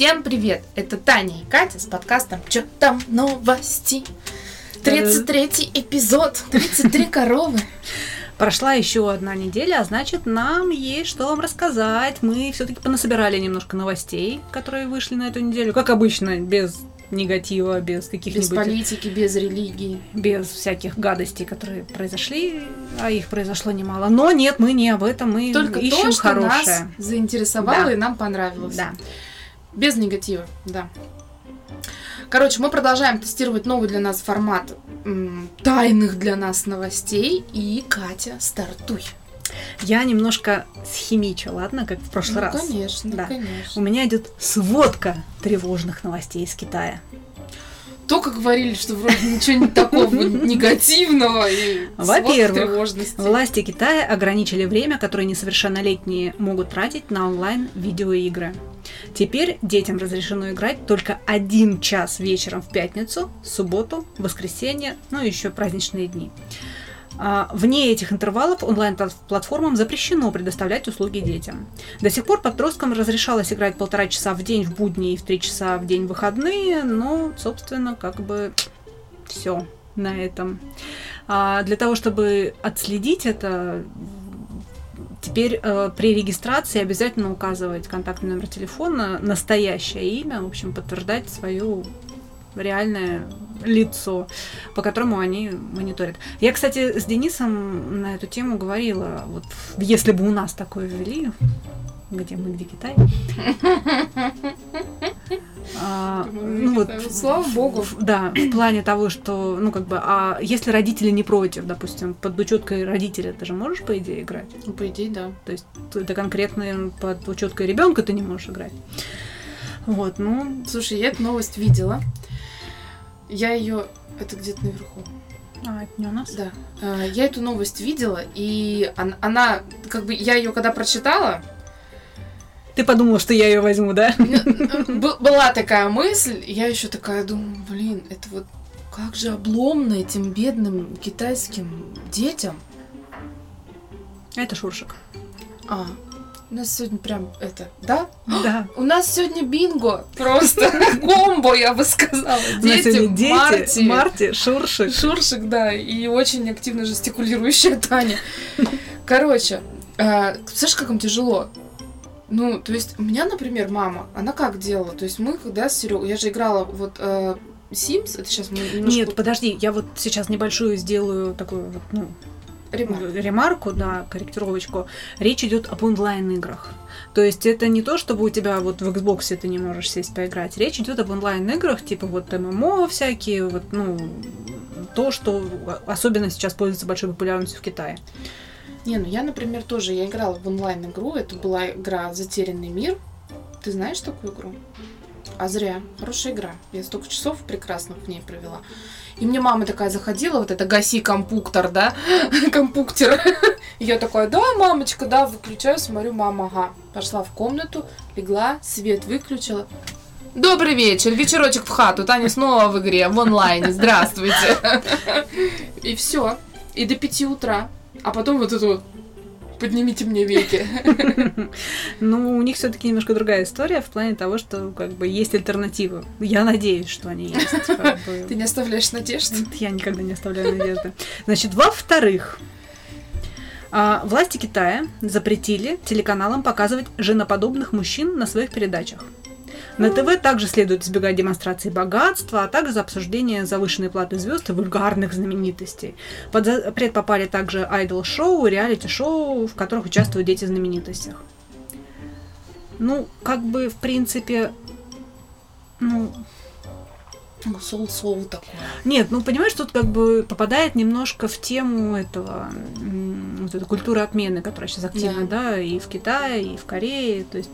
Всем привет! Это Таня и Катя с подкастом «Чё там новости?» 33 эпизод, 33 коровы. Прошла еще одна неделя, а значит, нам есть что вам рассказать. Мы все-таки понасобирали немножко новостей, которые вышли на эту неделю. Как обычно, без негатива, без каких-нибудь... Без политики, без религии. Без всяких гадостей, которые произошли, а их произошло немало. Но нет, мы не об этом, мы Только ищем то, что хорошее. нас заинтересовало Да. и нам понравилось. Да. Без негатива, да. Короче, мы продолжаем тестировать новый для нас формат м, тайных для нас новостей. И, Катя, стартуй. Я немножко схимичу, ладно, как в прошлый ну, раз. конечно, Да. У конечно. меня идет сводка тревожных новостей из Китая. Только говорили, что вроде ничего не такого негативного и Во-первых. Власти Китая ограничили время, которое несовершеннолетние могут тратить на онлайн-видеоигры. Теперь детям разрешено играть только один час вечером в пятницу, субботу, воскресенье, ну и еще праздничные дни. А, Вне этих интервалов онлайн-платформам запрещено предоставлять услуги детям. До сих пор подросткам разрешалось играть полтора часа в день в будни и в три часа в день в выходные, но, собственно, как бы все на этом. А для того, чтобы отследить это, теперь э, при регистрации обязательно указывать контактный номер телефона, настоящее имя, в общем, подтверждать свое реальное лицо, по которому они мониторят. Я, кстати, с Денисом на эту тему говорила, вот если бы у нас такое ввели, где мы, где Китай. А, ну вот, Слава богу. Да, в плане того, что, ну, как бы, а если родители не против, допустим, под учеткой родителя ты же можешь, по идее, играть? Ну, по идее, да. То есть это конкретно под учеткой ребенка ты не можешь играть. Вот, ну, Слушай, я эту новость видела. Я ее... Это где-то наверху. а, это не у нас. Да. Э, Я эту новость видела, и он- она, как бы, я ее когда прочитала, Ты подумала, что я ее возьму, да? б- была такая мысль, я еще такая думаю, блин, это вот как же обломно этим бедным китайским детям. Это Шуршик. А, у нас сегодня прям это, да? Да. У нас сегодня бинго, просто комбо, я бы сказала. Дети, дети, Марти, Марти, Шуршик. Шуршик, да, и очень активно жестикулирующая Таня. Короче, э, знаешь, как им тяжело? Ну, то есть, у меня, например, мама, она как делала? То есть, мы когда с Серегой, я же играла вот э, Sims, это сейчас мы немножко... Нет, подожди, я вот сейчас небольшую сделаю такую вот, ну, ремарк. ремарку, да, корректировочку. Речь идет об онлайн-играх. То есть это не то, чтобы у тебя вот в Xbox ты не можешь сесть поиграть. Речь идет об онлайн-играх, типа вот ММО всякие, вот, ну, то, что особенно сейчас пользуется большой популярностью в Китае. Не, ну я, например, тоже, я играла в онлайн-игру, это была игра «Затерянный мир». Ты знаешь такую игру? А зря. Хорошая игра. Я столько часов прекрасных в ней провела. И мне мама такая заходила, вот это «гаси компуктор», да? Компуктер. Я такая, да, мамочка, да, выключаю, смотрю, мама, ага. Пошла в комнату, легла, свет выключила. Добрый вечер, вечерочек в хату, Таня снова в игре, в онлайне, здравствуйте. И все. И до пяти утра. А потом вот вот, поднимите мне веки. Ну, у них все-таки немножко другая история в плане того, что как бы есть альтернативы. Я надеюсь, что они есть. как бы. Ты не оставляешь надежд? Я никогда не оставляю надежды. Значит, во-вторых, а, власти Китая запретили телеканалам показывать женоподобных мужчин на своих передачах. На ТВ также следует избегать демонстрации богатства, а также за обсуждение завышенной платы звезд и вульгарных знаменитостей. Под запрет попали также айдол-шоу, реалити-шоу, в которых участвуют дети знаменитостей. Ну, как бы, в принципе, ну, Ну, соул-соул такое. нет, ну понимаешь, тут как бы попадает немножко в тему этого вот этой культуры отмены, которая сейчас активна, да. и в Китае, и в Корее. То есть,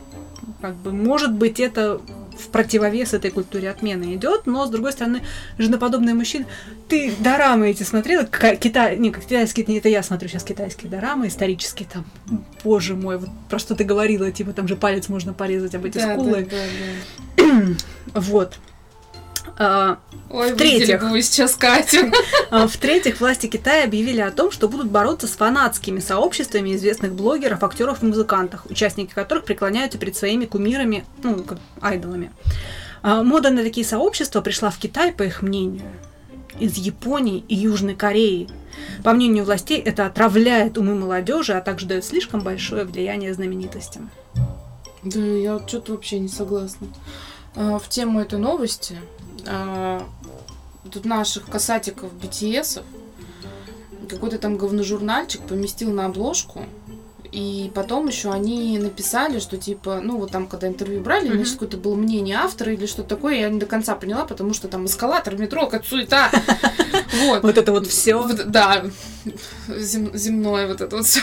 как бы, может быть, это в противовес этой культуре отмены идет, но с другой стороны, женоподобные мужчины. Ты дорамы эти смотрела? Китай, не, как китайские, не это я смотрю сейчас китайские дорамы, исторические там. Боже мой, вот про что ты говорила, типа там же палец можно порезать об эти скулы. да, да. Вот. А, Ой, В-третьих. выделегу сейчас Катю. а, В-третьих, власти Китая объявили о том, что будут бороться с фанатскими сообществами известных блогеров, актеров и музыкантов, участники которых преклоняются перед своими кумирами, ну, как айдолами. А, Мода на такие сообщества пришла в Китай, по их мнению, из Японии и Южной Кореи. По мнению властей, это отравляет умы молодежи, а также дает слишком большое влияние знаменитостям. Да, я что-то вообще не согласна. В тему этой новости а, тут наших касатиков BTS какой-то там говножурнальчик поместил на обложку. И потом еще они написали, что типа, ну вот там, когда интервью брали, Мгм. значит, какое-то было мнение автора или что-то такое, я не до конца поняла, потому что там эскалатор, метро, как суета. Вот. Вот это вот все. Да, зем- земное вот это вот все.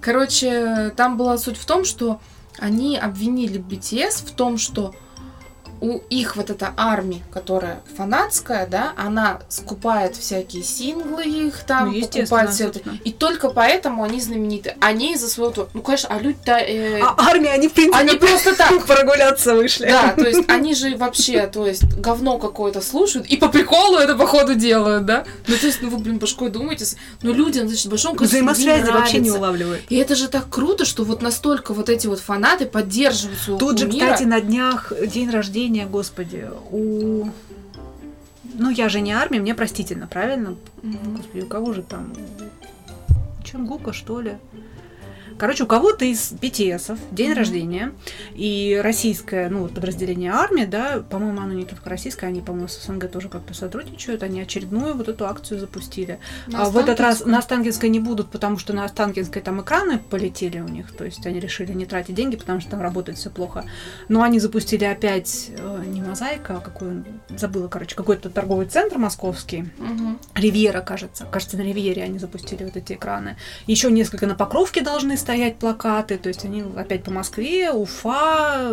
Короче, там была суть в том, что они обвинили BTS в том, что у их вот эта армия, которая фанатская, да, она скупает всякие синглы их там, Ну, покупает все это. И только поэтому они знамениты. Они из-за своего... творчества. Ну, конечно, а люди-то... э, А армия, они, в принципе, они просто так прогуляться вышли. да, то есть они же вообще, то есть говно какое-то слушают и по приколу это походу делают, да? Ну то есть, ну вы, блин, башкой думаете, ну людям, значит, большом количестве Взаимосвязи вообще не улавливают. И это же так круто, что вот настолько вот эти вот фанаты поддерживают Тут же, кумира. кстати, на днях день рождения, господи, у... Ну, я же не армия, мне простительно, правильно? Мгм. Господи, у кого же там? Чангука, что ли? Короче, у кого-то из BTS день Мгм. рождения, и российское, ну, подразделение армии, да, по-моему, оно не только российское, они, по-моему, с СНГ тоже как-то сотрудничают, они очередную вот эту акцию запустили. На А в этот раз на Останкинской не будут, потому что на Останкинской там экраны полетели у них, то есть они решили не тратить деньги, потому что там работает все плохо. Но они запустили опять э, не мозаика, а он, забыла, короче, какой-то торговый центр московский, Мгм. Ривьера, кажется. Кажется, на Ривьере они запустили вот эти экраны. Еще несколько на Покровке должны стоять плакаты, то есть они опять по Москве, Уфа,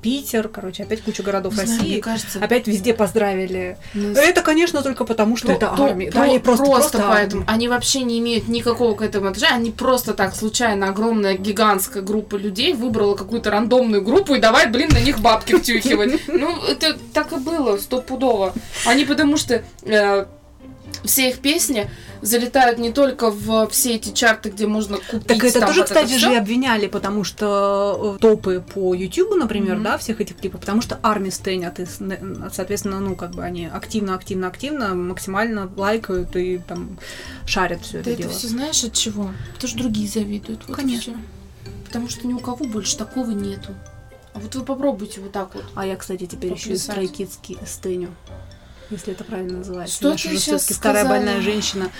Питер, короче, опять куча городов Не знаю, России. мне кажется, Опять везде поздравили. ну, Это, конечно, только потому, что Про- это армия. про- Да, они просто, просто просто поэтому. Они вообще не имеют никакого к этому отношения. Они просто так случайно огромная гигантская группа людей выбрала какую-то рандомную группу и давай, блин, на них бабки втюхивать. Ну, это так и было, стопудово. Они потому что э, все их песни залетают не только в все эти чарты, где можно купить. Так это там тоже, вот это кстати всё. же, и обвиняли, потому что э, топы по YouTube, например, Мгм. да, всех этих клипов, потому что армии стенят, и, с- н- соответственно, ну, как бы они активно, активно, активно, максимально лайкают и там шарят все это Ты это дело. все знаешь от чего? Потому что другие завидуют. Вот и Конечно. Потому что ни у кого больше такого нету. А вот вы попробуйте вот так вот. А я, кстати, теперь еще и Поплясать. Stray Kids ки- стеню, если это правильно называется. Что я ты уже щас всё-таки старая больная женщина.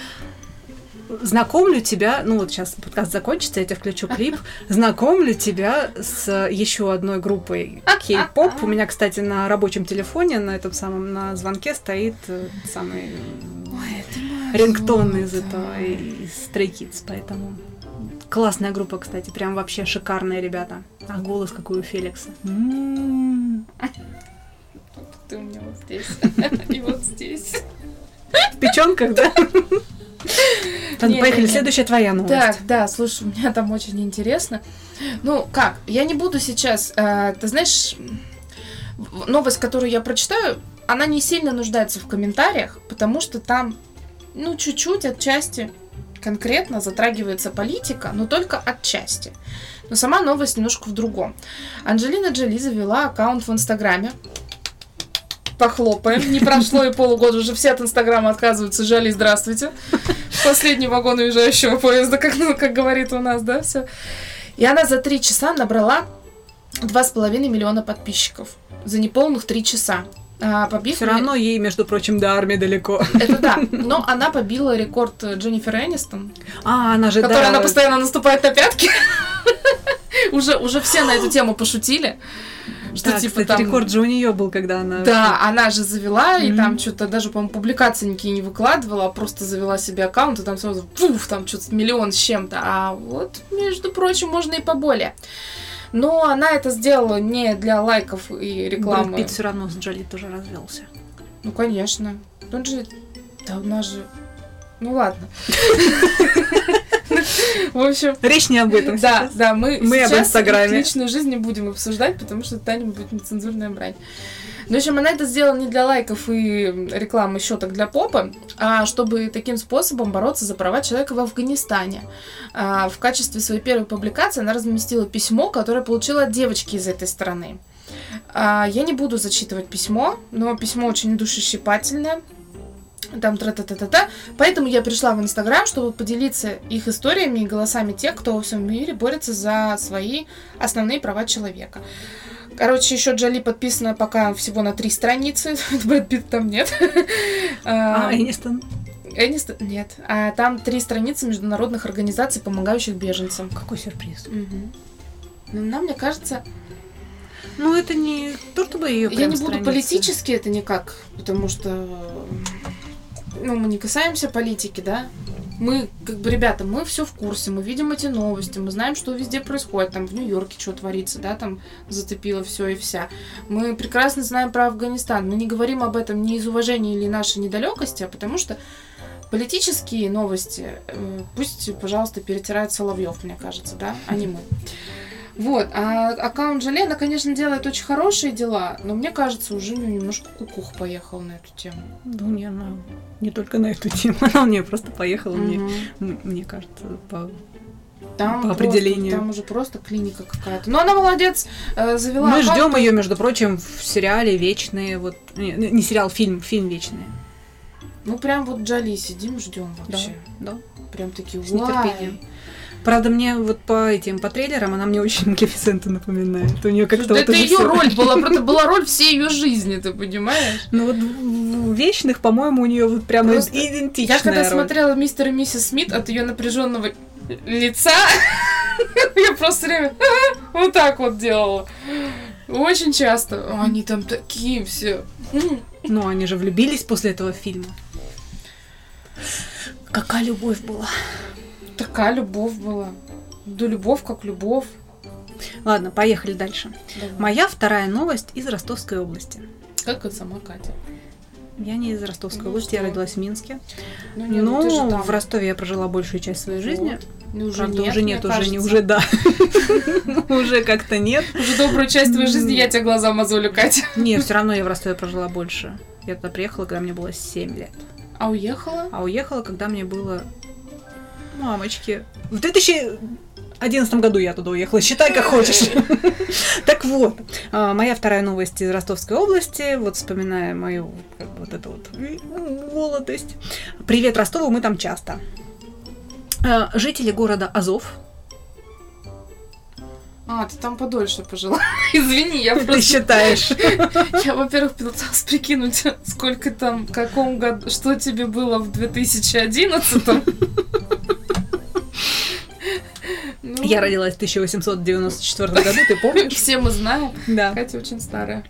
Знакомлю тебя, ну вот сейчас подкаст закончится, я тебе включу клип. Знакомлю тебя с еще одной группой кей-поп. У меня, кстати, на рабочем телефоне, на этом самом, на звонке стоит э, самый Ой, рингтон из этого, из Stray Kids, поэтому... Классная группа, кстати, прям вообще шикарные ребята. А голос какой у Феликса. М. Меня вот здесь. И вот здесь. В печенках, да? Ладно, поехали, следующая твоя новость. Так, да, слушай, у меня там очень интересно. Ну, как, я не буду сейчас, э, ты знаешь, новость, которую я прочитаю, она не сильно нуждается в комментариях, потому что там, ну, чуть-чуть отчасти конкретно затрагивается политика, но только отчасти. Но сама новость немножко в другом. Анджелина Джоли завела аккаунт в Инстаграме. Похлопаем. Не прошло и полугода, уже все от Инстаграма отказываются. Жали, здравствуйте. Последний вагон уезжающего поезда, как, ну, как говорит у нас, да, все. И она за три часа набрала два с половиной миллиона подписчиков. За неполных три часа. А, побив Все равно ей, между прочим, до армии далеко. Это да. Но она побила рекорд э, Дженнифер Энистон, А, она же, которой да, она постоянно наступает на пятки. Уже, уже все на эту тему пошутили. Что да, типа кстати, там... рекорд же у нее был, когда она... Да, она же завела, и Мгм. там что-то даже, по-моему, публикации никакие не выкладывала, а просто завела себе аккаунт, и там сразу, пуф, там что-то миллион с чем-то. А вот, между прочим, можно и поболее. Но она это сделала не для лайков и рекламы. Брэд Питт все равно с Джоли тоже развелся. Ну, конечно. Он же... Да у нас же... Ну, ладно. В общем, Речь не об этом да, сейчас. да, мы, Мы об Инстаграме. личную жизнь не будем обсуждать, потому что Таня будет нецензурная брань. Ну, в общем, она это сделала не для лайков и рекламы щеток для попы, а чтобы таким способом бороться за права человека в Афганистане. А, в качестве своей первой публикации она разместила письмо, которое получила от девочки из этой страны. А, я не буду зачитывать письмо, но письмо очень душещипательное там тра-та-та-та-та. Поэтому я пришла в Инстаграм, чтобы поделиться их историями и голосами тех, кто во всем мире борется за свои основные права человека. Короче, еще Джоли подписана пока всего на три страницы. Брэд Питт там нет. А, Энистон? Энистон? Нет. А там три страницы международных организаций, помогающих беженцам. Какой сюрприз. Ну, нам, мне кажется, Ну, это не то, чтобы ее я не буду политически это никак, потому что ну, мы не касаемся политики, да. Мы, как бы, ребята, мы все в курсе, мы видим эти новости, мы знаем, что везде происходит, там в Нью-Йорке что творится, да, там затопило все и вся. Мы прекрасно знаем про Афганистан, мы не говорим об этом не из уважения или нашей недалекости, а потому что политические новости э, пусть, пожалуйста, перетирает Соловьев, мне кажется, да, а не мы. Вот, а аккаунт Желена, конечно, делает очень хорошие дела, но мне кажется, уже ну, немножко кукух поехал на эту тему. Ну, не, она не только на эту тему, она у нее просто поехала, мне, Мгм. м- мне кажется, по... Там По просто- определению. там уже просто клиника какая-то. Но она молодец, э, завела. Мы аккаунт. ждем ее, между прочим, в сериале Вечные, вот не, не сериал, фильм, фильм Вечные. Ну прям вот Джоли сидим, ждем вообще. Да. Прям такие С нетерпением. Правда, мне вот по этим, по трейлерам она мне очень Малефисенту напоминает. У нее как-то вот это ее роль была, просто была роль всей ее жизни, ты понимаешь? Ну вот в Вечных, по-моему, у нее вот прямо Просто идентичная Я когда роль. смотрела мистер и миссис Смит от ее напряженного лица, я просто время вот так вот делала. Очень часто. Они там такие все. Ну, они же влюбились после этого фильма. Какая любовь была. Такая любовь была. Да любовь как любовь. Ладно, поехали дальше. Давай. Моя вторая новость из Ростовской области. Как это сама Катя? Я не из Ростовской Ну области, я что? родилась в Минске. Ну, не, ну, Но же там. в Ростове я прожила большую часть своей жизни. Вот. Ну, уже Правда, нет, уже нет, уже не, уже да. Уже как-то нет. Уже добрую часть твоей жизни я тебе глаза мозолю, Катя. Не, все равно я в Ростове прожила больше. Я туда приехала, когда мне было 7 лет. А уехала? А уехала, когда мне было... Мамочки. В 2011 году я туда уехала. Считай, как хочешь. Так вот, а, моя вторая новость из Ростовской области. Вот вспоминая мою вот эту вот молодость. Привет, Ростову, мы там часто. А, Жители города Азов. А, ты там подольше пожила. Извини, я Ты просто... считаешь? Я, во-первых, пыталась прикинуть, сколько там, в каком году, что тебе было в 2011 Ну, Я родилась в 1894 году, ты помнишь? Все мы знаем. Да. Катя очень старая.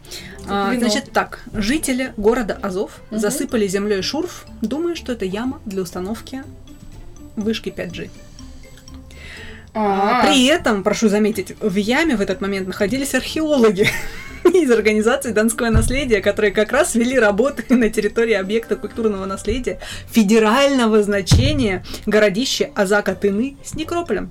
А, значит так, жители города Азов Мгм. засыпали землей шурф, думая, что это яма для установки вышки 5G. А, А, При этом, прошу заметить, в яме в этот момент находились археологи из организации Донское наследие, которые как раз вели работы на территории объекта культурного наследия федерального значения городище Азака-Тыны с некрополем.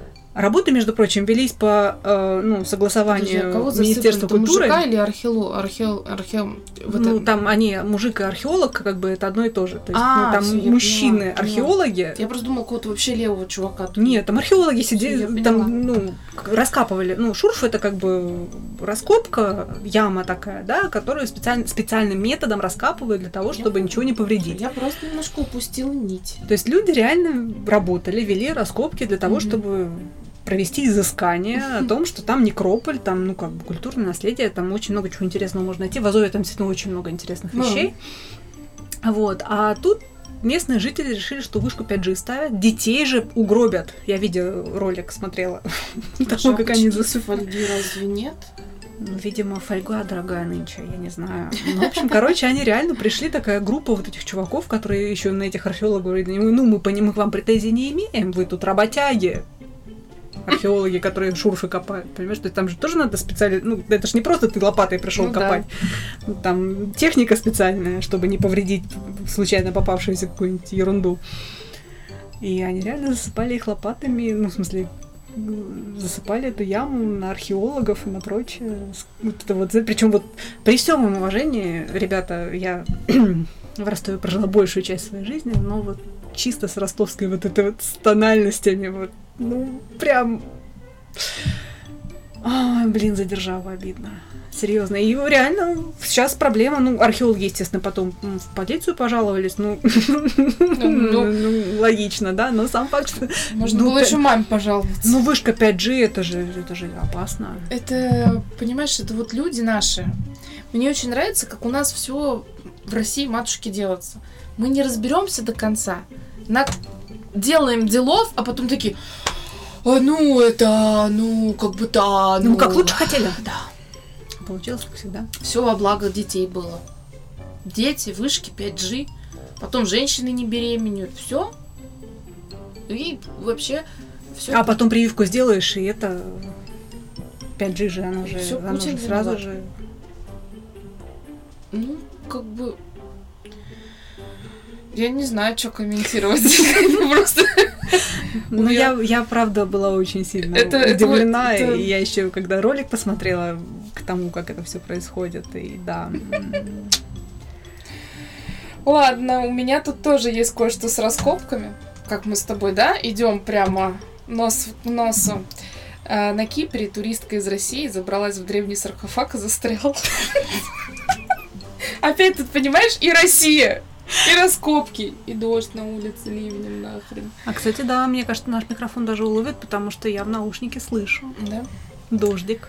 Работы, между прочим, велись по э, ну, подожди, согласованию а кого Министерства засыпали? культуры. Мужика или археолог? Археол... археол... вот ну, это- там они, мужик и археолог, как бы это одно и то же. То есть, А, ну, там всё, я мужчины поняла, археологи. Я просто думала, какого-то вообще левого чувака. тут. Нет, там археологи Я сидели, там, ну, раскапывали. Ну, шурф это как бы раскопка, яма такая, да, которую специаль- специальным методом раскапывают для того, Я чтобы поняла. ничего не повредить. Я просто немножко упустила нить. То есть люди реально работали, вели раскопки для того, Мгм. чтобы провести изыскание о том, что там некрополь, там, ну, как бы культурное наследие, там очень много чего интересного можно найти. В Азове там действительно очень много интересных вещей. Вот. А тут местные жители решили, что вышку 5G ставят, детей же угробят. Я видеоролик смотрела того, как они засыпали. фольги разве нет? Ну, видимо, фольга дорогая нынче, я не знаю. Ну, в общем, короче, они реально пришли, такая группа вот этих чуваков, которые еще на этих археологов говорили, ну, мы по ним мы к вам претензий не имеем, вы тут работяги. Археологи, которые шурфы копают, понимаешь? То есть там же тоже надо специально, ну, это же не просто ты лопатой пришел Ну да. копать. Там техника специальная, чтобы не повредить случайно попавшуюся какую-нибудь ерунду. И они реально засыпали их лопатами, ну, в смысле, засыпали эту яму на археологов и на прочее. Вот это вот, причем вот при всем уважении, ребята, я в Ростове прожила большую часть своей жизни, но вот чисто с ростовской вот этой вот тональностями, вот, ну, прям... Ой, блин, задержала обидно. Серьезно. И реально сейчас проблема. Ну, археологи, естественно, потом в полицию пожаловались. Ну, ну, ну логично, да. Но сам факт, что... Можно ну, было еще маме пожаловаться. Ну, вышка 5G, это же, это же опасно. Это, понимаешь, это вот люди наши. Мне очень нравится, как у нас все в России матушки делается. Мы не разберемся до конца. На... Делаем делов, а потом такие, а ну это, ну как бы да, ну... Ну как лучше хотели. Да. Получилось, как всегда. Все во благо детей было. Дети, вышки, 5G. Потом женщины не беременеют. Все. И вообще все. А потом прививку сделаешь, и это 5G же, оно же, все оно же сразу же. Ну, как бы я не знаю, что комментировать. Просто... Ну, я, я, правда, была очень сильно это, удивлена. Это, И я еще, когда ролик посмотрела к тому, как это все происходит, и да. Ладно, у меня тут тоже есть кое-что с раскопками. Как мы с тобой, да, идем прямо нос к носу. А, на Кипре туристка из России забралась в древний саркофаг и застряла. Опять тут, понимаешь, и Россия. И раскопки, и дождь на улице ливнем нахрен. А, кстати, да, мне кажется, наш микрофон даже уловит, потому что я в наушнике слышу. Да? Дождик.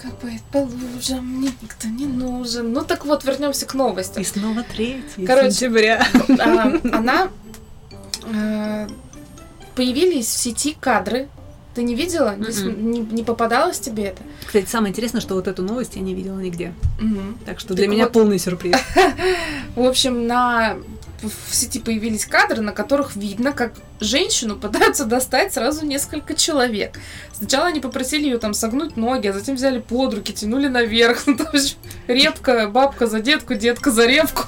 Капает по лужам, мне никто не нужен. Ну так вот, вернемся к новости. И снова 3 Короче, сентября. А, она... А, появились в сети кадры ты не видела? Не, м-м. не, не попадалось тебе это? Кстати, самое интересное, что вот эту новость я не видела нигде. mm Так что для так меня вот... полный сюрприз. В общем, на в сети появились кадры, на которых видно, как женщину пытаются достать сразу несколько человек. Сначала они попросили ее там согнуть ноги, а затем взяли под руки, тянули наверх. Ну, то есть, репка, бабка за детку, детка за репку.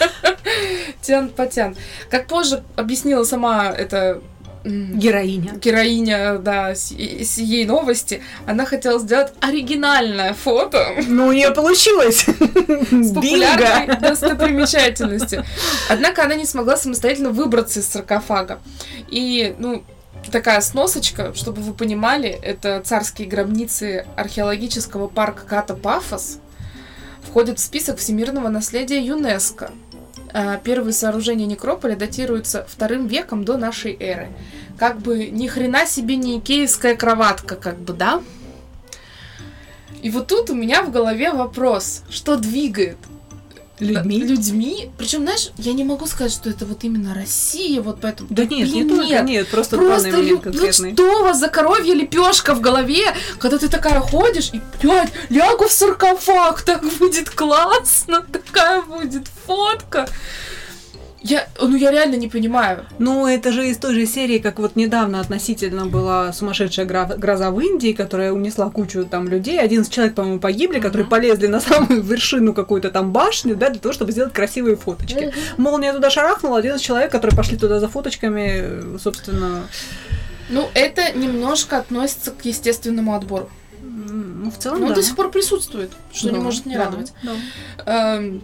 Тян потян. Как позже объяснила сама эта Героиня. Героиня, да, сией новости. Она хотела сделать оригинальное фото. Ну, у нее получилось. С популярной достопримечательностью. Однако она не смогла самостоятельно выбраться из саркофага. И, ну, такая сносочка, чтобы вы понимали, это царские гробницы археологического парка Ката Пафос входят в список всемирного наследия ЮНЕСКо. А, первые сооружения некрополя датируются вторым веком до нашей эры. Как бы ни хрена себе не икеевская кроватка, как бы, да? И вот тут у меня в голове вопрос, что двигает людьми. людьми. Причем, знаешь, я не могу сказать, что это вот именно Россия, вот поэтому. Да нет, не только, нет, просто, просто данный момент конкретный. Ну что у вас за коровья лепешка в голове, когда ты такая ходишь и, блядь, лягу в саркофаг, так будет классно, такая будет фотка. Я, ну, я реально не понимаю. Ну, это же из той же серии, как вот недавно относительно была сумасшедшая гроза в Индии, которая унесла кучу там людей. 11 человек, по-моему, погибли, которые полезли на самую вершину какую-то там башню, да, для того, чтобы сделать красивые фоточки. Молния туда шарахнула, 11 человек, которые пошли туда за фоточками, собственно... Ну, это немножко относится к естественному отбору. Ну, в целом, Но да. он до сих пор присутствует, что да, не может не да, радовать. Да. Эм,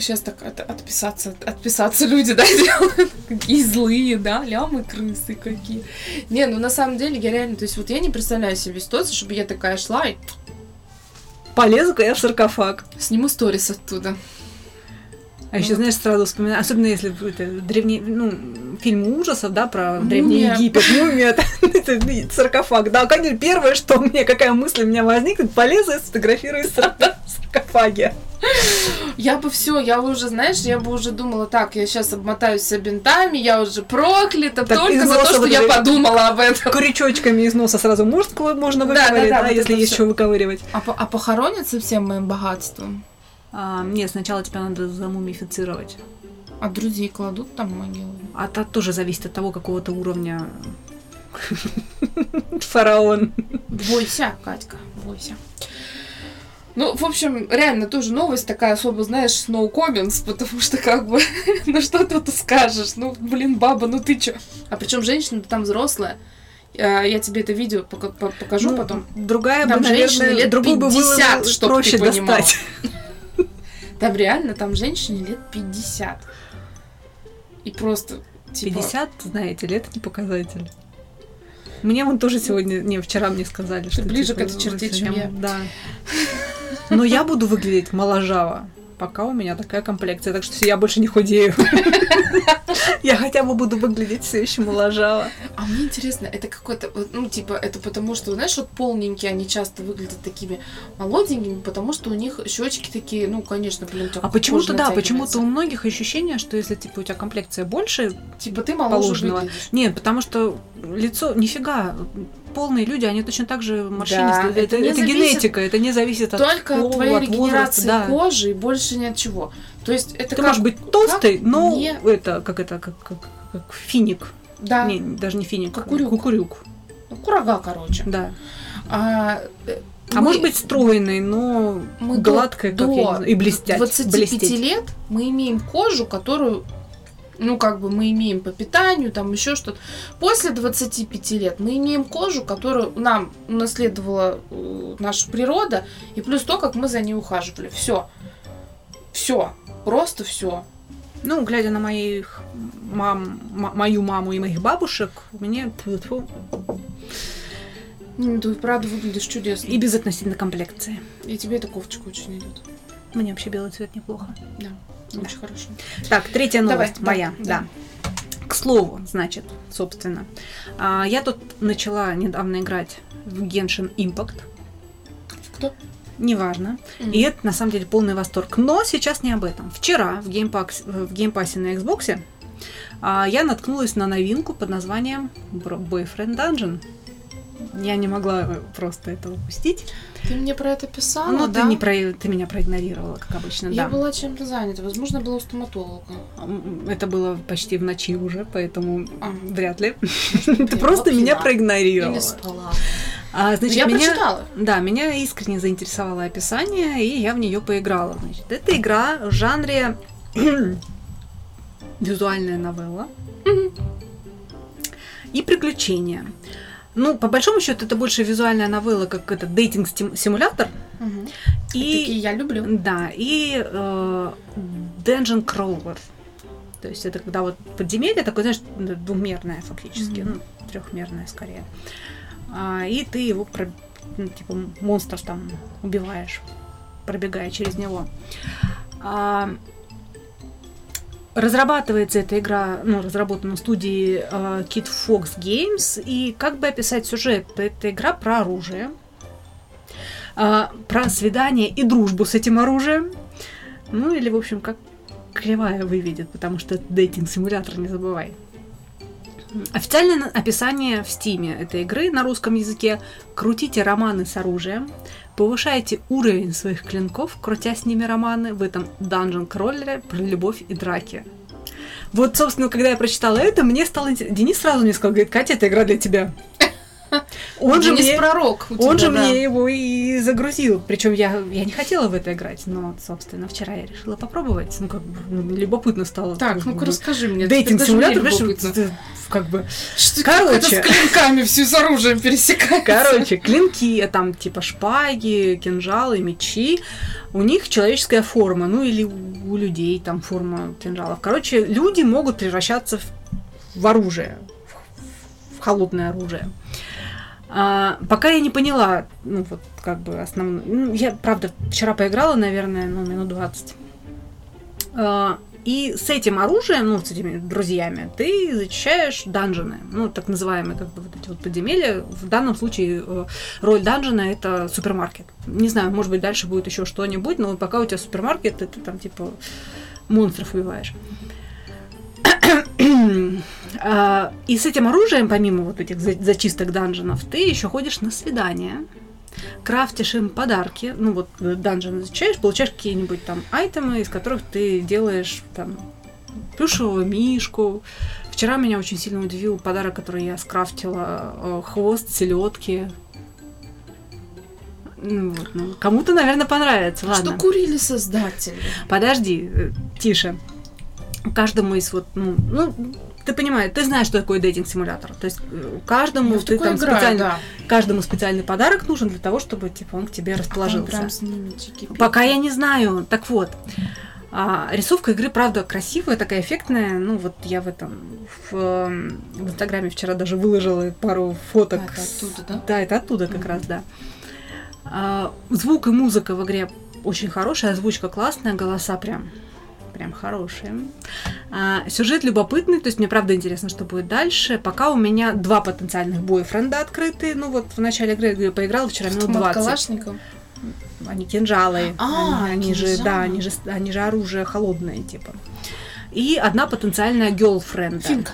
Сейчас так от, отписаться, отписаться люди, да, делают. Какие злые, да, лямы крысы какие. Не, ну на самом деле я реально, то есть вот я не представляю себе ситуацию, чтобы я такая шла и... Полезу-ка я в саркофаг. Сниму сторис оттуда. А ну. еще, знаешь, сразу вспоминаю, особенно если это древний, ну, фильм ужасов, да, про Древний Мумия. Египет, мумия, это саркофаг, да, конечно, первое, что мне, какая мысль у меня возникнет, полезу и сфотографирую саркофаге. Я бы все, я уже, знаешь, я бы уже думала, так, я сейчас обмотаюсь все бинтами, я уже проклята так, только за то, что я подумала об этом. Крючочками из носа сразу мужского можно выковыривать, да, да, да, да вот если есть что выковыривать. А, а похоронится всем моим богатством? А, нет, сначала тебя надо замумифицировать. А друзей кладут там могилу? А это тоже зависит от того, какого-то уровня фараон. Бойся, Катька, бойся. Ну, в общем, реально тоже новость такая особо, знаешь, no comments, потому что как бы, ну что тут скажешь, ну, блин, баба, ну ты чё? А причем женщина там взрослая, Э, Я тебе это видео пока- по- покажу Ну, потом. Другая Там бы, женщине наверное, лет другую бы 50, было чтоб проще ты достать. Там реально, там женщине лет 50. И просто, типа... 50, знаете ли, это не показатель. Мне вон тоже сегодня, не, вчера мне сказали, что... ближе типа, к этой черте, чем я. Да. Но я буду выглядеть моложаво, пока у меня такая комплекция, так что я больше не худею. Я хотя бы буду выглядеть все еще моложаво. А мне интересно, это какой-то, ну, типа, это потому что, знаешь, вот полненькие, они часто выглядят такими молоденькими, потому что у них щечки такие, ну, конечно, блин, А почему-то, да, почему-то у многих ощущение, что если, типа, у тебя комплекция больше, Типа, ты моложе положенного. Нет, потому что лицо, нифига, полные люди, они точно так же морщинистые. это это не это зависит- генетика, это не зависит от Только от пола, твоей от возраста, регенерации да. кожи и больше ни от чего. То есть это Ты как... можешь быть толстый, но мне- это как это как, как, как финик. Да, Не, даже не финик, Кукурюк. кукурюк. ну, курага, короче. Да. А, э, А мы- может быть стройный, но мы до- гладкая, как до я не знаю, и блестять. 25 блестеть. лет мы имеем кожу, которую, ну, как бы мы имеем по питанию, там еще что-то. После 25 лет мы имеем кожу, которую нам унаследовала э, наша природа, и плюс то, как мы за ней ухаживали. Все. Все. Просто все. Ну, глядя на моих мам, м- мою маму и моих бабушек, мне тьфу-тьфу, Ты правда выглядишь чудесно. и без относительно комплекции. И тебе эта кофточка очень идет. Мне вообще белый цвет неплохо. Да. Да. Очень хорошо. Так, третья Давай, новость да, моя, да. да. К слову, значит, собственно, а, я тут начала недавно играть в Genshin Impact. Кто? Неважно. Мгм. И это на самом деле полный восторг. Но сейчас не об этом. Вчера в Game Pass- в Game Pass е на Xbox а, я наткнулась на новинку под названием Boyfriend Dungeon. Я не могла э, просто это упустить. Ты мне про это писала, Но да? ты, не про... ты меня проигнорировала, как обычно, Я да. была чем-то занята. Возможно, была у стоматолога. Это было почти в ночи уже, поэтому А. вряд ли. я Ты просто меня проигнорировала. Или спала. А, Ну, значит, я меня... прочитала. Да, меня искренне заинтересовало описание, и я в нее поиграла. Значит, это игра в жанре визуальная новелла и приключения. Ну, по большому счету, это больше визуальная новелла, как это дейтинг-симулятор. Мгм. И Такие я люблю. Да, и э, Dungeon Crawler. То есть это когда вот подземелье такое, знаешь, двухмерное фактически, Мгм. ну, трехмерное скорее. А, и ты его, про- ну, типа, монстров там убиваешь, пробегая через него. А, разрабатывается эта игра, ну, разработана в студии э, Kid Fox Games, и как бы описать сюжет, это игра про оружие, а, про свидание и дружбу с этим оружием. Ну, или, в общем, как кривая выведет, потому что это дейтинг-симулятор, не забывай. Официальное описание в стиме этой игры на русском языке «Крутите романы с оружием, повышайте уровень своих клинков, крутя с ними романы в этом данжен-кроллере про любовь и драки». Вот, собственно, когда я прочитала это, мне стало интересно. Денис сразу мне сказал, говорит, Катя, эта игра для тебя. Он же мне... пророк Он же да. мне его и загрузил. Причем я, я не хотела в это играть, но, собственно, вчера я решила попробовать. Ну, как бы, ну, любопытно стало. Так, ну-ка расскажи мне. Дейтинг-симулятор, любопытно. как бы... Что Короче. это с клинками все с оружием пересекается? Короче, клинки, там, типа, шпаги, кинжалы, мечи. У них человеческая форма, ну, или у людей там форма кинжалов. Короче, люди могут превращаться в, в оружие, в холодное оружие. А, пока я не поняла, ну, вот, как бы, основную... Ну, я, правда, вчера поиграла, наверное, ну, минут 20. А, и с этим оружием, ну, с этими друзьями, ты зачищаешь данжены, ну, так называемые, как бы, вот эти вот подземелья. В данном случае э, роль данжена — это супермаркет. Не знаю, может быть, дальше будет еще что-нибудь, но пока у тебя супермаркет, ты, ты там, типа, монстров убиваешь. А, И с этим оружием, помимо вот этих за- зачисток данженов, ты еще ходишь на свидания, крафтишь им подарки. Ну вот э, данжен изучаешь, получаешь какие-нибудь там айтемы, из которых ты делаешь там плюшевого мишку. Вчера меня очень сильно удивил подарок, который я скрафтила. э, Хвост селедки. Ну, вот, ну, кому-то, наверное, понравится. Ладно. Что курили создатели? Подожди, э, тише. Каждому из вот, ну, ну, ты понимаешь, ты знаешь, что такое дейтинг-симулятор. То есть э, каждому в ты там играю, специально, да. каждому специальный подарок нужен для того, чтобы типа он к тебе расположился. прям с ними. Пока я не знаю. Так вот, а, рисовка игры, правда, красивая, такая эффектная. Ну, вот я в этом в, эм, в Инстаграме вчера даже выложила пару фоток. А, это оттуда, да? Да, это оттуда как Мгм. раз, да. А, звук и музыка в игре очень хорошая, озвучка классная, голоса прям прям хорошие. А, сюжет любопытный, то есть мне правда интересно, что будет дальше. Пока у меня два потенциальных бойфренда открыты. Ну вот в начале игры я поиграла вчера минут Автомат 20. Калашников. Они кинжалы. А, они, они же, да, они же, они же оружие холодное, типа. И одна потенциальная гелфренда. Финка.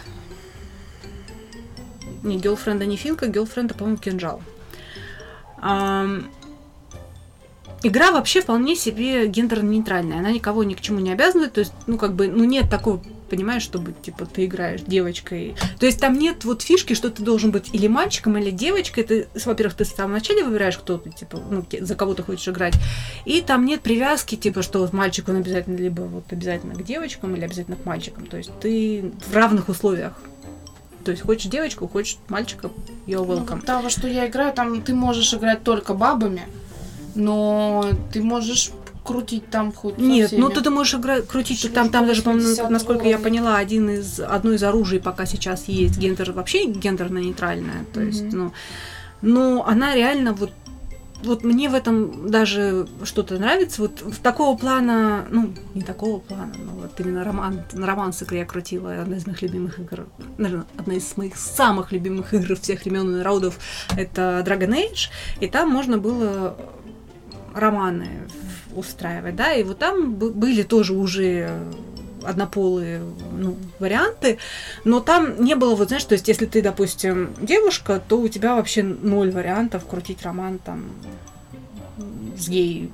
Не, гелфренда не финка, гелфренда, по-моему, кинжал. Ам, Игра вообще вполне себе гендерно-нейтральная. Она никого ни к чему не обязывает. То есть, ну, как бы, ну, нет такого, понимаешь, чтобы, типа, ты играешь девочкой. То есть, там нет вот фишки, что ты должен быть или мальчиком, или девочкой. Ты, во-первых, ты в самом начале выбираешь, кто ты, типа, ну, за кого ты хочешь играть. И там нет привязки, типа, что вот мальчик, он обязательно либо вот обязательно к девочкам, или обязательно к мальчикам. То есть, ты в равных условиях. То есть, хочешь девочку, хочешь мальчика, you're Ну, welcome. вот там, во что я играю, там ты можешь играть только бабами, но ты можешь крутить там хоть Нет, всеми. ну ты, ты можешь играть, крутить, Шлюшка там, там даже, по-моему, 80 насколько я поняла, один из, одно из оружий пока сейчас есть. Гендер, вообще гендерно-нейтральное, то есть, ну, но она реально вот вот мне в этом даже что-то нравится. Вот в такого плана, ну, не такого плана, но вот именно роман, роман с игрой я крутила, одна из моих любимых игр, наверное, одна из моих самых любимых игр всех времен и народов, это Dragon Age, и там можно было романы устраивать, да, и вот там бы- были тоже уже однополые ну, варианты, но там не было, вот знаешь, то есть если ты, допустим, девушка, то у тебя вообще ноль вариантов крутить роман там с гей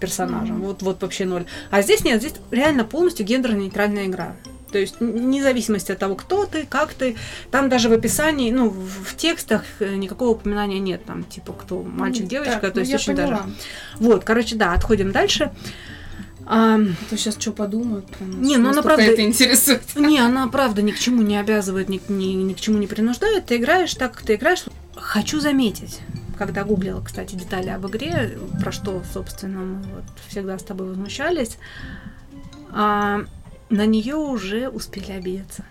персонажем, вот, вот вообще ноль. А здесь нет, здесь реально полностью гендерно-нейтральная игра. То есть вне зависимости от того, кто ты, как ты, там даже в описании, ну, в, в текстах э, никакого упоминания нет, там, типа, кто мальчик, девочка, Так, то ну, есть я очень поняла. даже. Вот, короче, да, отходим дальше. А, А то сейчас что подумают? прям, Не, ну она правда- это интересует. не, она правда ни к чему не обязывает, ни, ни, ни к чему не принуждает. Ты играешь так, как ты играешь. Хочу заметить, когда гуглила, кстати, детали об игре, про что, собственно, мы вот всегда с тобой возмущались, а, на нее уже успели обидеться.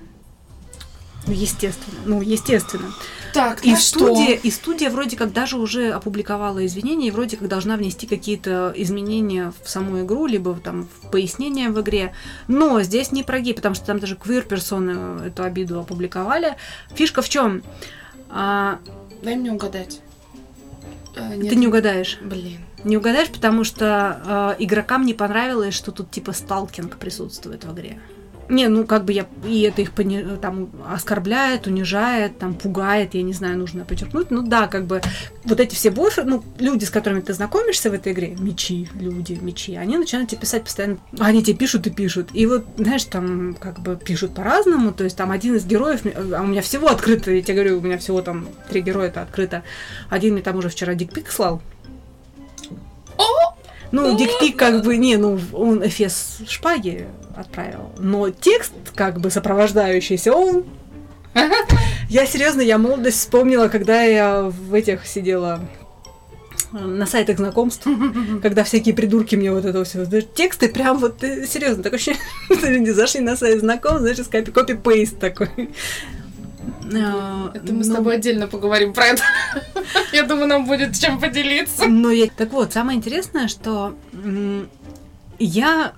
Ну, естественно. Ну, естественно. Так, И студия, что? и студия вроде как даже уже опубликовала извинения, и вроде как должна внести какие-то изменения в саму игру, либо там в пояснение в игре. Но здесь не про гей, потому что там даже квир-персоны эту обиду опубликовали. Фишка в чем? Дай мне угадать. Э, нет, ты не угадаешь. Блин. Не угадаешь, потому что э, игрокам не понравилось, что тут типа сталкинг присутствует в игре. Не, ну как бы я и это их пони- там оскорбляет, унижает, там пугает, я не знаю, нужно подчеркнуть. Ну да, как бы вот эти все бойфры, ну люди, с которыми ты знакомишься в этой игре, мечи, люди, мечи, они начинают тебе писать постоянно, они тебе пишут и пишут. И вот, знаешь, там как бы пишут по-разному, то есть там один из героев, а у меня всего открыто, я тебе говорю, у меня всего там три героя это открыто. Один мне там уже вчера дикпик слал, ну, дикпик как бы, не, ну, он эфес шпаги отправил, но текст как бы сопровождающийся, он... Я серьезно, я молодость вспомнила, когда я в этих сидела э, на сайтах знакомств, когда всякие придурки мне вот это все. Тексты прям вот, э, серьезно, ощущение, что люди зашли на сайт знакомств, знаешь, копи копи-пейст такой. Э, Это мы с ну, тобой отдельно поговорим про это. Я думаю, нам будет чем поделиться. Но я... Так вот, самое интересное, что я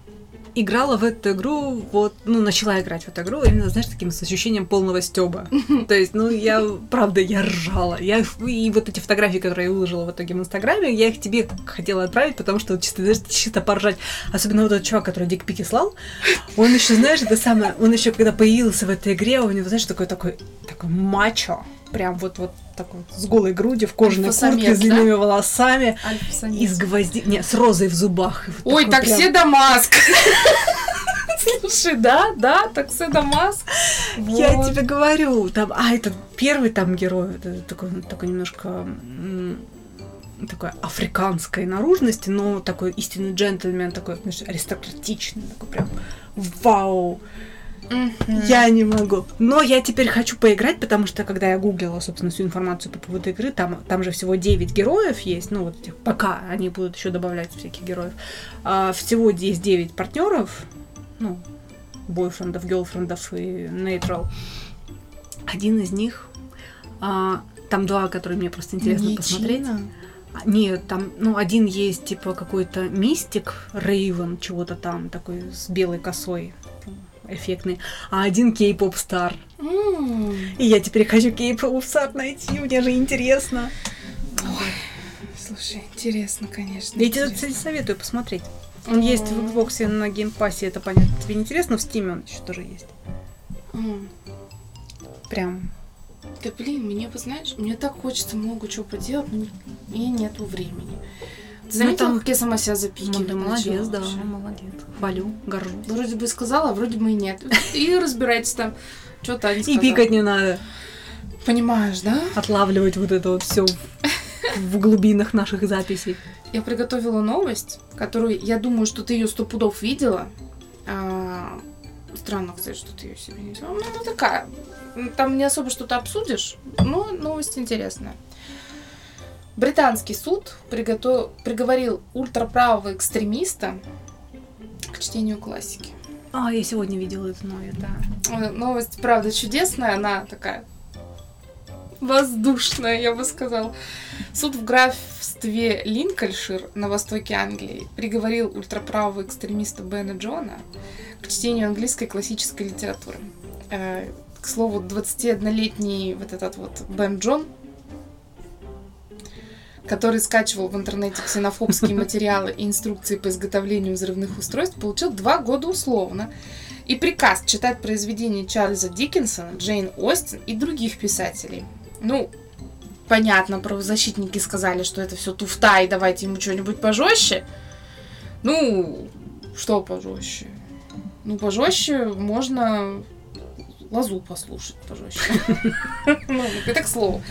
играла в эту игру, вот, ну, начала играть в эту игру, именно, знаешь, таким с ощущением полного стеба. То есть, ну, я, правда, я ржала. Я, и вот эти фотографии, которые я выложила в итоге в Инстаграме, я их тебе хотела отправить, потому что чисто, знаешь, чисто поржать. Особенно вот этот чувак, который дикпики слал, он еще, знаешь, это самое, он еще когда появился в этой игре, у него, знаешь, такой, такой, такой мачо, прям вот, вот такой, с голой грудью, в кожаной Альфа-самец, куртке, с да? длинными волосами, Альфа-самец. и с гвозди... Не, с розой в зубах. Вот Ой, такой прям- такси Дамаск. Слушай, да, да, такси Дамаск. Я Вот. тебе говорю, там, а, это первый там герой, такой, такой немножко такой африканской наружности, но такой истинный джентльмен, такой, знаешь, аристократичный, такой прям вау. Я не могу. Но я теперь хочу поиграть, потому что когда я гуглила, собственно, всю информацию по поводу игры, там, там же всего 9 героев есть, ну вот этих, пока они будут еще добавлять всяких героев. А, всего есть 9 партнеров, ну, бойфрендов, гелфрендов и нейтрал. Один из них, а, там два, которые мне просто интересно Не посмотреть. А, Нет, там, ну, один есть, типа, какой-то мистик, Рейвен, чего-то там, такой с белой косой, эффектный, а один K-pop star. М. И я теперь хочу K-pop star найти, мне же интересно. Слушай, интересно, конечно. Я тебе, интересно. кстати, советую посмотреть. Он есть в Xbox на Game Pass е, это понятно. Тебе не интересно, в Steam он еще тоже есть. М. Прям. Да блин, мне, вы знаешь, мне так хочется много чего поделать, но и нету времени. Ты заметила, там- как я сама себя Ну, запикиваю? ты молодец, да, молодец. Хвалю, горжусь. Вроде бы сказала, а вроде бы и нет. И разбирайтесь там, что Таня И пикать не надо. Понимаешь, да? Отлавливать вот это вот все в глубинах наших записей. Я приготовила новость, которую, я думаю, что ты ее сто пудов видела. А, странно, кстати, что ты ее себе не взяла. Ну, она такая. Там не особо что-то обсудишь, но новость интересная. Британский суд приготов... приговорил ультраправого экстремиста к чтению классики. А, я сегодня видела эту новость, да. Э, Новость, правда, чудесная, она такая воздушная, я бы сказала. Суд в графстве Линкольшир на востоке Англии приговорил ультраправого экстремиста Бена Джона к чтению английской классической литературы. Э, К слову, 21-летний вот этот вот Бен Джон, который скачивал в интернете ксенофобские материалы и инструкции по изготовлению взрывных устройств, получил два года условно и приказ читать произведения Чарльза Диккенсона, Джейн Остин и других писателей. Ну, понятно, правозащитники сказали, что это все туфта, и давайте ему что-нибудь пожестче. Ну, что пожестче? Ну, пожестче можно лазу послушать пожестче. Ну, это к слову.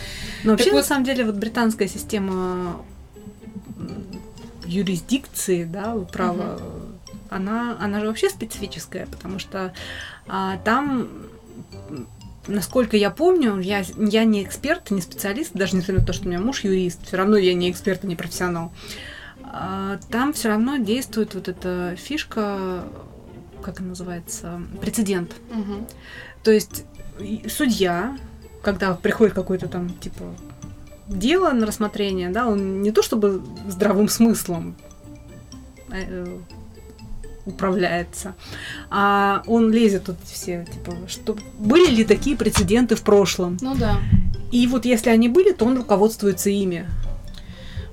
Но вообще, на самом деле, вот британская система юрисдикции, да, права, она, она же вообще специфическая, потому что а, там, насколько я помню, я, я не эксперт, не специалист, даже несмотря на то, что у меня муж юрист, все равно я не эксперт и не профессионал. А, там все равно действует вот эта фишка, как она называется, прецедент. Мгм. То есть судья, когда приходит какое-то там, типа, дело на рассмотрение, да, он не то чтобы здравым смыслом э, управляется, а он лезет тут все, типа, что были ли такие прецеденты в прошлом. Ну да. И вот если они были, то он руководствуется ими.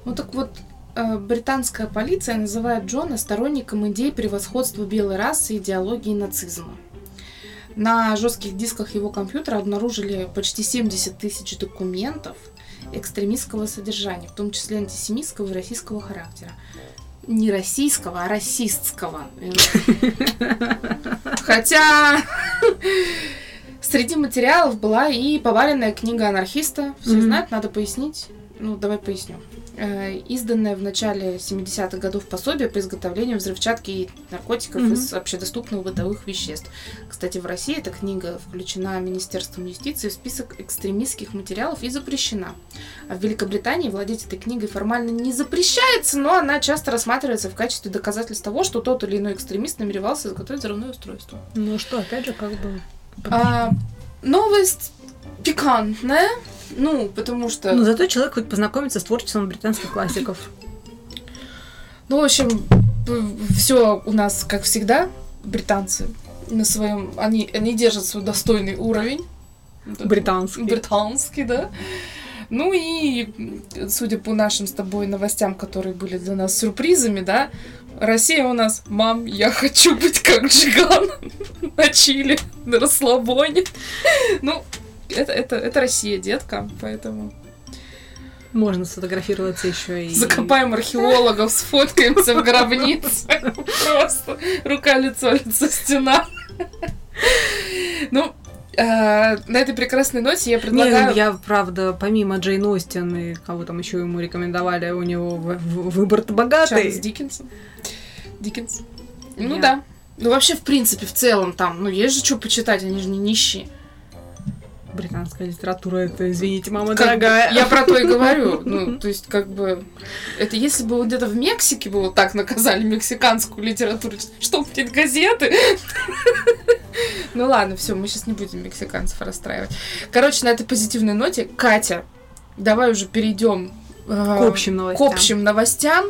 Ну так вот, э, британская полиция называет Джона сторонником идей превосходства белой расы и идеологии нацизма. На жестких дисках его компьютера обнаружили почти 70 тысяч документов экстремистского содержания, в том числе антисемитского и российского характера. Не российского, а расистского. Хотя среди материалов была и поваленная книга анархиста. Все знают, надо пояснить. Ну, давай поясню. Э, Изданное в начале 70-х годов пособие по изготовлению взрывчатки и наркотиков Мгм. из общедоступных бытовых веществ. Кстати, в России эта книга включена Министерством юстиции в список экстремистских материалов и запрещена. А в Великобритании владеть этой книгой формально не запрещается, но она часто рассматривается в качестве доказательства того, что тот или иной экстремист намеревался изготовить взрывное устройство. Ну что, опять же, как бы... А, новость пикантная, ну, потому что... Ну, зато человек хоть познакомится с творчеством британских классиков. Ну, в общем, все у нас, как всегда, британцы на своем, они, они держат свой достойный уровень. Британский. Британский, да. Ну и, судя по нашим с тобой новостям, которые были для нас сюрпризами, да, Россия у нас, мам, я хочу быть как Джиган на Чили, на расслабоне. Ну, это, это, это Россия, детка, поэтому Можно сфотографироваться еще и... закопаем археологов, сфоткаемся в гробнице. Просто рука, лицо, лицо, стена. Ну, э, на этой прекрасной ноте я Не, предлагаю... ну, я, правда, помимо Джейн Остин и кого там еще ему рекомендовали, у него выбор-то богатый. Чарльз Диккенс. Диккенс. Ну да. Ну, вообще, в принципе, в целом там, ну, есть же что почитать, они же не нищие. Британская литература, это, извините, мама Как дорогая. Я про то и говорю. Ну, то есть, как бы, это если бы где-то в Мексике бы вот так наказали мексиканскую литературу, что, блин, газеты? Ну ладно, все, мы сейчас не будем мексиканцев расстраивать. Короче, на этой позитивной ноте, Катя, давай уже перейдем э, К общим к новостям. общим новостям.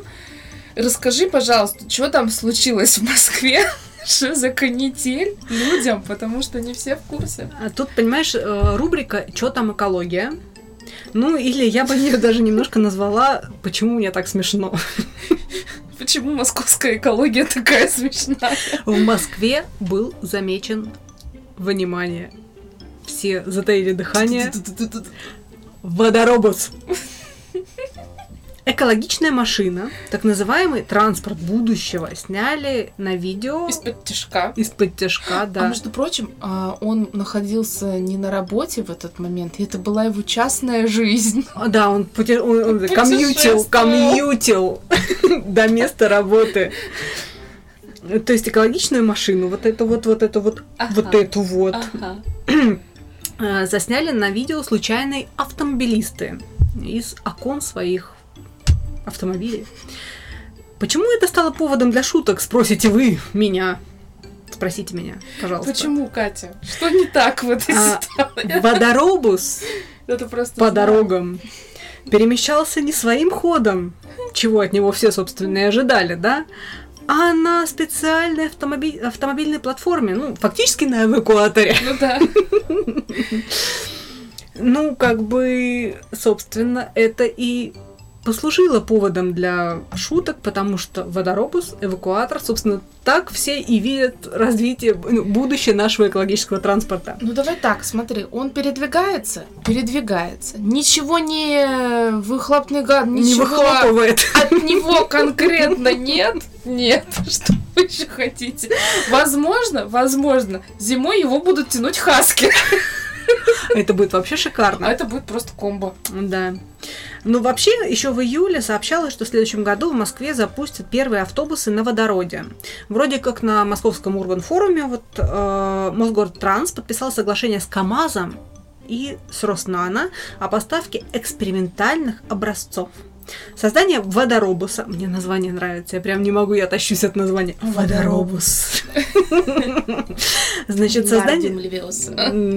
Расскажи, пожалуйста, что там случилось в Москве? Что за канитель людям? Потому что не все в курсе. А Тут, понимаешь, э, рубрика «Чё там экология?» Ну, или я бы ее даже немножко назвала «Почему мне так смешно?». Почему московская экология такая смешная? В Москве был замечен, внимание, все затаили дыхание, водоробус. Экологичная машина, так называемый транспорт будущего, сняли на видео Из-под тяжка. из-под тяжка, А да. между прочим, а, он находился не на работе в этот момент, и это была его частная жизнь. А, Да, он, путе- он- он комьютил, комьютил до места работы. То есть экологичную машину, вот эту вот, вот эту вот, вот эту вот, э, засняли на видео случайные автомобилисты из окон своих автомобилей. Почему это стало поводом для шуток, спросите вы меня? Спросите меня, пожалуйста. Почему, Катя? Что не так в этой А, ситуации? Водоробус Это просто по знак. дорогам перемещался не своим ходом, чего от него все, собственно, и ожидали, да, а на специальной автомобиль- автомобильной платформе, ну, фактически на эвакуаторе. Ну да. Ну, как бы, собственно, это и послужило поводом для шуток, потому что водоробус, эвакуатор, собственно, так все и видят развитие, ну, будущее нашего экологического транспорта. Ну давай так, смотри, он передвигается, передвигается. Ничего не выхлопный Не ничего выхлопывает. от него конкретно нет. Нет, что вы еще хотите? Возможно, возможно, зимой его будут тянуть хаски. Это будет вообще А шикарно. это будет просто комбо. Да. Ну, вообще, еще в июле сообщалось, что в следующем году в Москве запустят первые автобусы на водороде. Вроде как на московском Урбан форуме вот э, Мосгортранс подписал соглашение с КАМАЗом и с Роснано о поставке экспериментальных образцов. Создание водоробуса. Мне название нравится. Я прям не могу, я тащусь от названия. Водоробус. Значит, создание...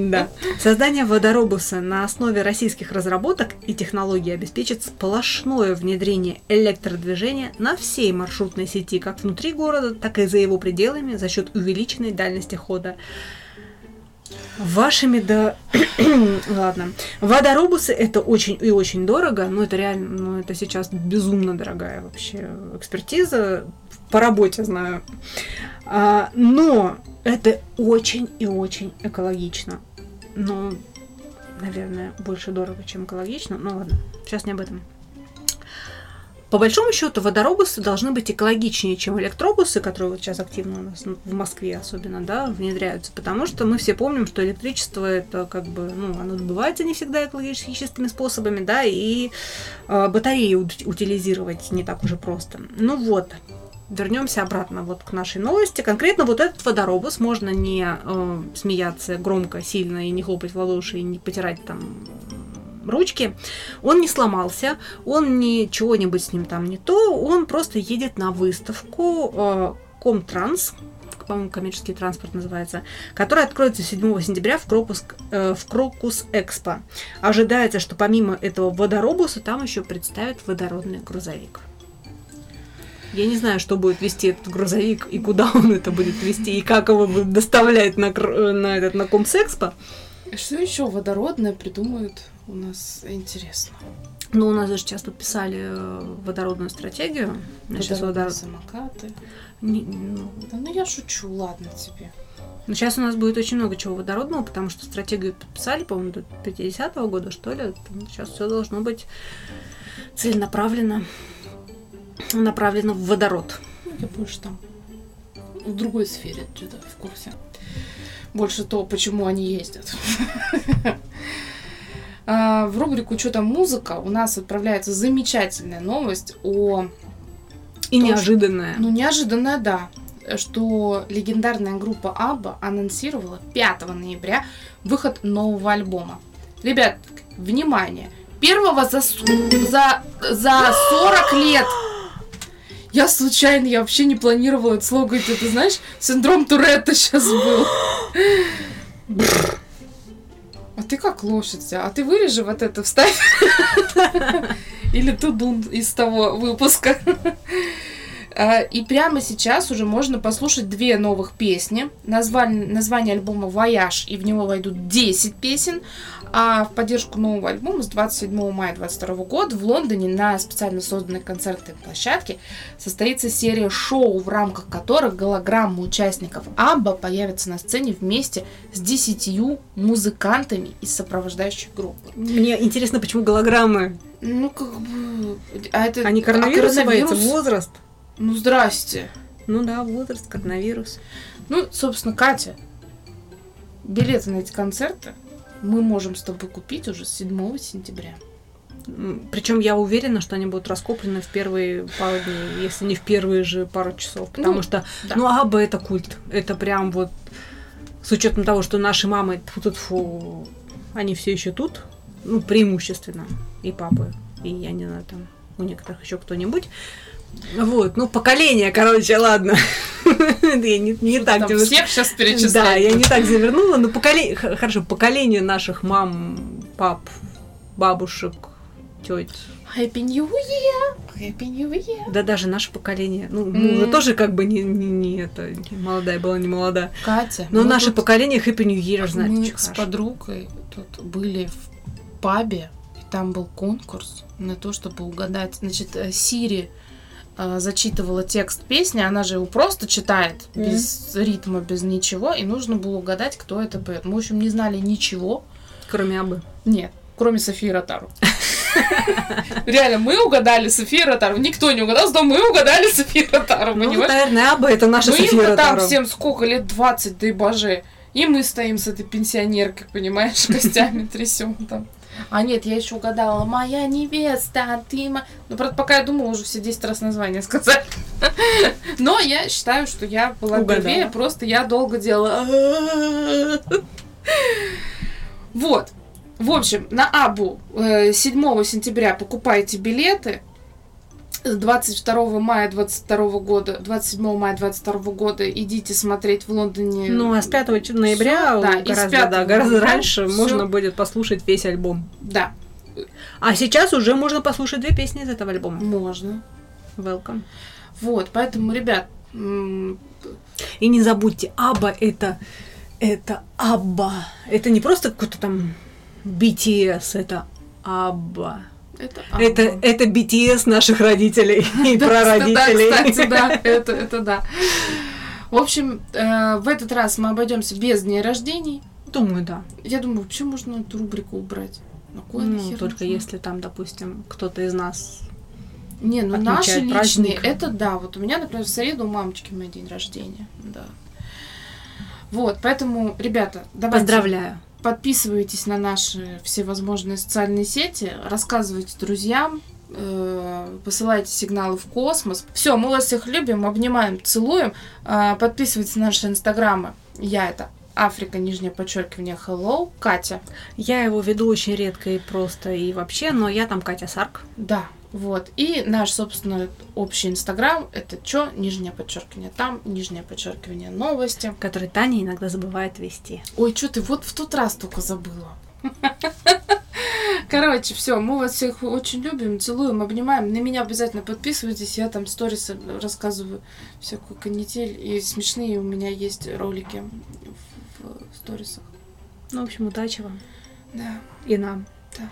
Да. Создание водоробуса на основе российских разработок и технологий обеспечит сплошное внедрение электродвижения на всей маршрутной сети, как внутри города, так и за его пределами за счет увеличенной дальности хода. Вашими да... Ладно. Водоробусы это очень и очень дорого, но это реально, ну это сейчас безумно дорогая вообще экспертиза. По работе знаю. А, но это очень и очень экологично. Ну, наверное, больше дорого, чем экологично. Ну ладно, сейчас не об этом. По большому счету, водоробусы должны быть экологичнее, чем электробусы, которые вот сейчас активно у нас в Москве особенно, да, внедряются, потому что мы все помним, что электричество это как бы, ну, оно добывается не всегда экологически чистыми способами, да, и э, батареи ут- утилизировать не так уже просто. Ну вот, вернемся обратно вот к нашей новости. Конкретно вот этот водоробус можно не э, смеяться громко, сильно и не хлопать в ладоши и не потирать там ручки. Он не сломался, он ничего-нибудь с ним там не то, он просто едет на выставку э, Комтранс, по-моему, коммерческий транспорт называется, которая откроется 7 сентября в Крокус, э, в Крокус Экспо. Ожидается, что помимо этого водоробуса там еще представят водородный грузовик. Я не знаю, что будет вести этот грузовик и куда он это будет вести, и как его будут доставлять на, Кр- на, этот, на Комсэкспо. Что еще водородное придумают у нас интересно? Ну, у нас же сейчас подписали э, водородную стратегию. Сейчас Водородные водород... самокаты. не- ну, Да ну я шучу, ладно тебе. ну, сейчас у нас будет очень много чего водородного, потому что стратегию подписали, по-моему, до 50-го года, что ли. Сейчас все должно быть целенаправленно направлено в водород. Ну, я больше там в другой сфере что-то в курсе. Больше то, почему они ездят. А, В рубрику «Что там музыка» у нас отправляется замечательная новость о... И Тоже- неожиданное. Ну, неожиданная, да. что легендарная группа Абба анонсировала 5 ноября выход нового альбома. Ребят, внимание! Первого за, за, за 40 лет! Я случайно, я вообще не планировала это слово говорить. Это, знаешь, синдром Туретта сейчас был. А ты как лошадь, а ты вырежи вот это, вставь. Или тудун из того выпуска. А, И прямо сейчас уже можно послушать две новых песни. Название, название альбома «Вояж», и в него войдут 10 песен. А в поддержку нового альбома с 27 мая 2022 года в Лондоне на специально созданной концертной площадке состоится серия шоу, в рамках которых голограммы участников Абба появятся на сцене вместе с 10 музыкантами из сопровождающих групп. Мне интересно, почему голограммы? Ну, как бы... А это... Они а коронавирус коронавирус? называется? Возраст? Ну, здрасте. Ну да, возраст, коронавирус. Ну, собственно, Катя, билеты на эти концерты мы можем с тобой купить уже с 7 сентября. Причем я уверена, что они будут раскуплены в первые пару дней, если не в первые же пару часов. Потому Ну, что, да. ну, Аба это культ. Это прям вот с учетом того, что наши мамы тут фу, они все еще тут, ну, преимущественно, и папы, и я не знаю, там у некоторых еще кто-нибудь. Вот, ну, поколение, короче, ладно. Я не, не Что так там всех сейчас Да, перечисляю. я не так завернула, но поколение, хорошо, поколение наших мам, пап, бабушек, теть, Happy New Year! Happy New Year! да даже наше поколение, ну, мы уже тоже как бы не, не, не это, не молодая была, не молода, Катя, но наше тут- поколение Happy New Year знает Мы с хорошо. подругой тут были в пабе, и там был конкурс на то, чтобы угадать. Значит, э, Сири зачитывала текст песни, она же его просто читает, Мгм. без ритма, без ничего, и нужно было угадать, кто это поет. Мы, в общем, не знали ничего. Кроме Абы. Нет, кроме Софии Ротару. Реально, мы угадали Софию Ротару. Никто не угадал, но мы угадали Софию Ротару, Ну, понимаешь? наверное, Аба это наша София им-то там Ротару. всем сколько лет 20, да и боже. И мы стоим с этой пенсионеркой, понимаешь, костями трясем там. А нет, я еще угадала. Моя невеста, а ты мо-». Ну, правда, пока я думала, уже все 10 раз название сказать. Но я считаю, что я была первее, просто я долго делала. Вот. В общем, на Абу э, 7 сентября покупайте билеты. С 22 мая 22 года, 27 мая 22 года идите смотреть в Лондоне. Ну, а с 5 ч- ноября Всё, да, гораздо, 5 да, гораздо ноября раньше всё. можно будет послушать весь альбом. Да, А сейчас уже можно послушать две песни из этого альбома. можно. Welcome. Вот, поэтому, ребят, И не забудьте, Аба это это Абба. Это не просто какой-то там BTS, это Абба. Это... Это, Абба. это BTS наших родителей и прародителей. Да, кстати, да, это, это да. В общем, э, в этот раз мы обойдемся без дней рождений. Думаю, да. Я думаю, вообще можно эту рубрику убрать. На кой Ну, нахер только нужна? если там, допустим, кто-то из нас Не, ну наши личные, праздник. это да. Вот у меня, например, в среду у мамочки мой день рождения. Да. Вот, поэтому, ребята, давайте поздравляю. Подписывайтесь на наши всевозможные социальные сети, рассказывайте друзьям, э, посылайте сигналы в космос. Все, мы вас всех любим, обнимаем, целуем. Э, Подписывайтесь на наши инстаграмы. Я это Африка, нижнее подчеркивание, hello, Катя. Я его веду очень редко и просто и вообще, но я там Катя Сарк. Да, вот. И наш, собственно, общий инстаграм, это чё, нижнее подчеркивание там, нижнее подчеркивание новости. который Таня иногда забывает вести. Ой, что ты вот в тот раз только забыла. Короче, все, мы вас всех очень любим, целуем, обнимаем. На меня обязательно подписывайтесь, я там сторисы рассказываю всякую канитель. И смешные у меня есть ролики в, в сторисах. Ну, в общем, удачи вам Да. и нам. Да.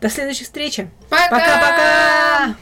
До следующей встречи. Пока-пока!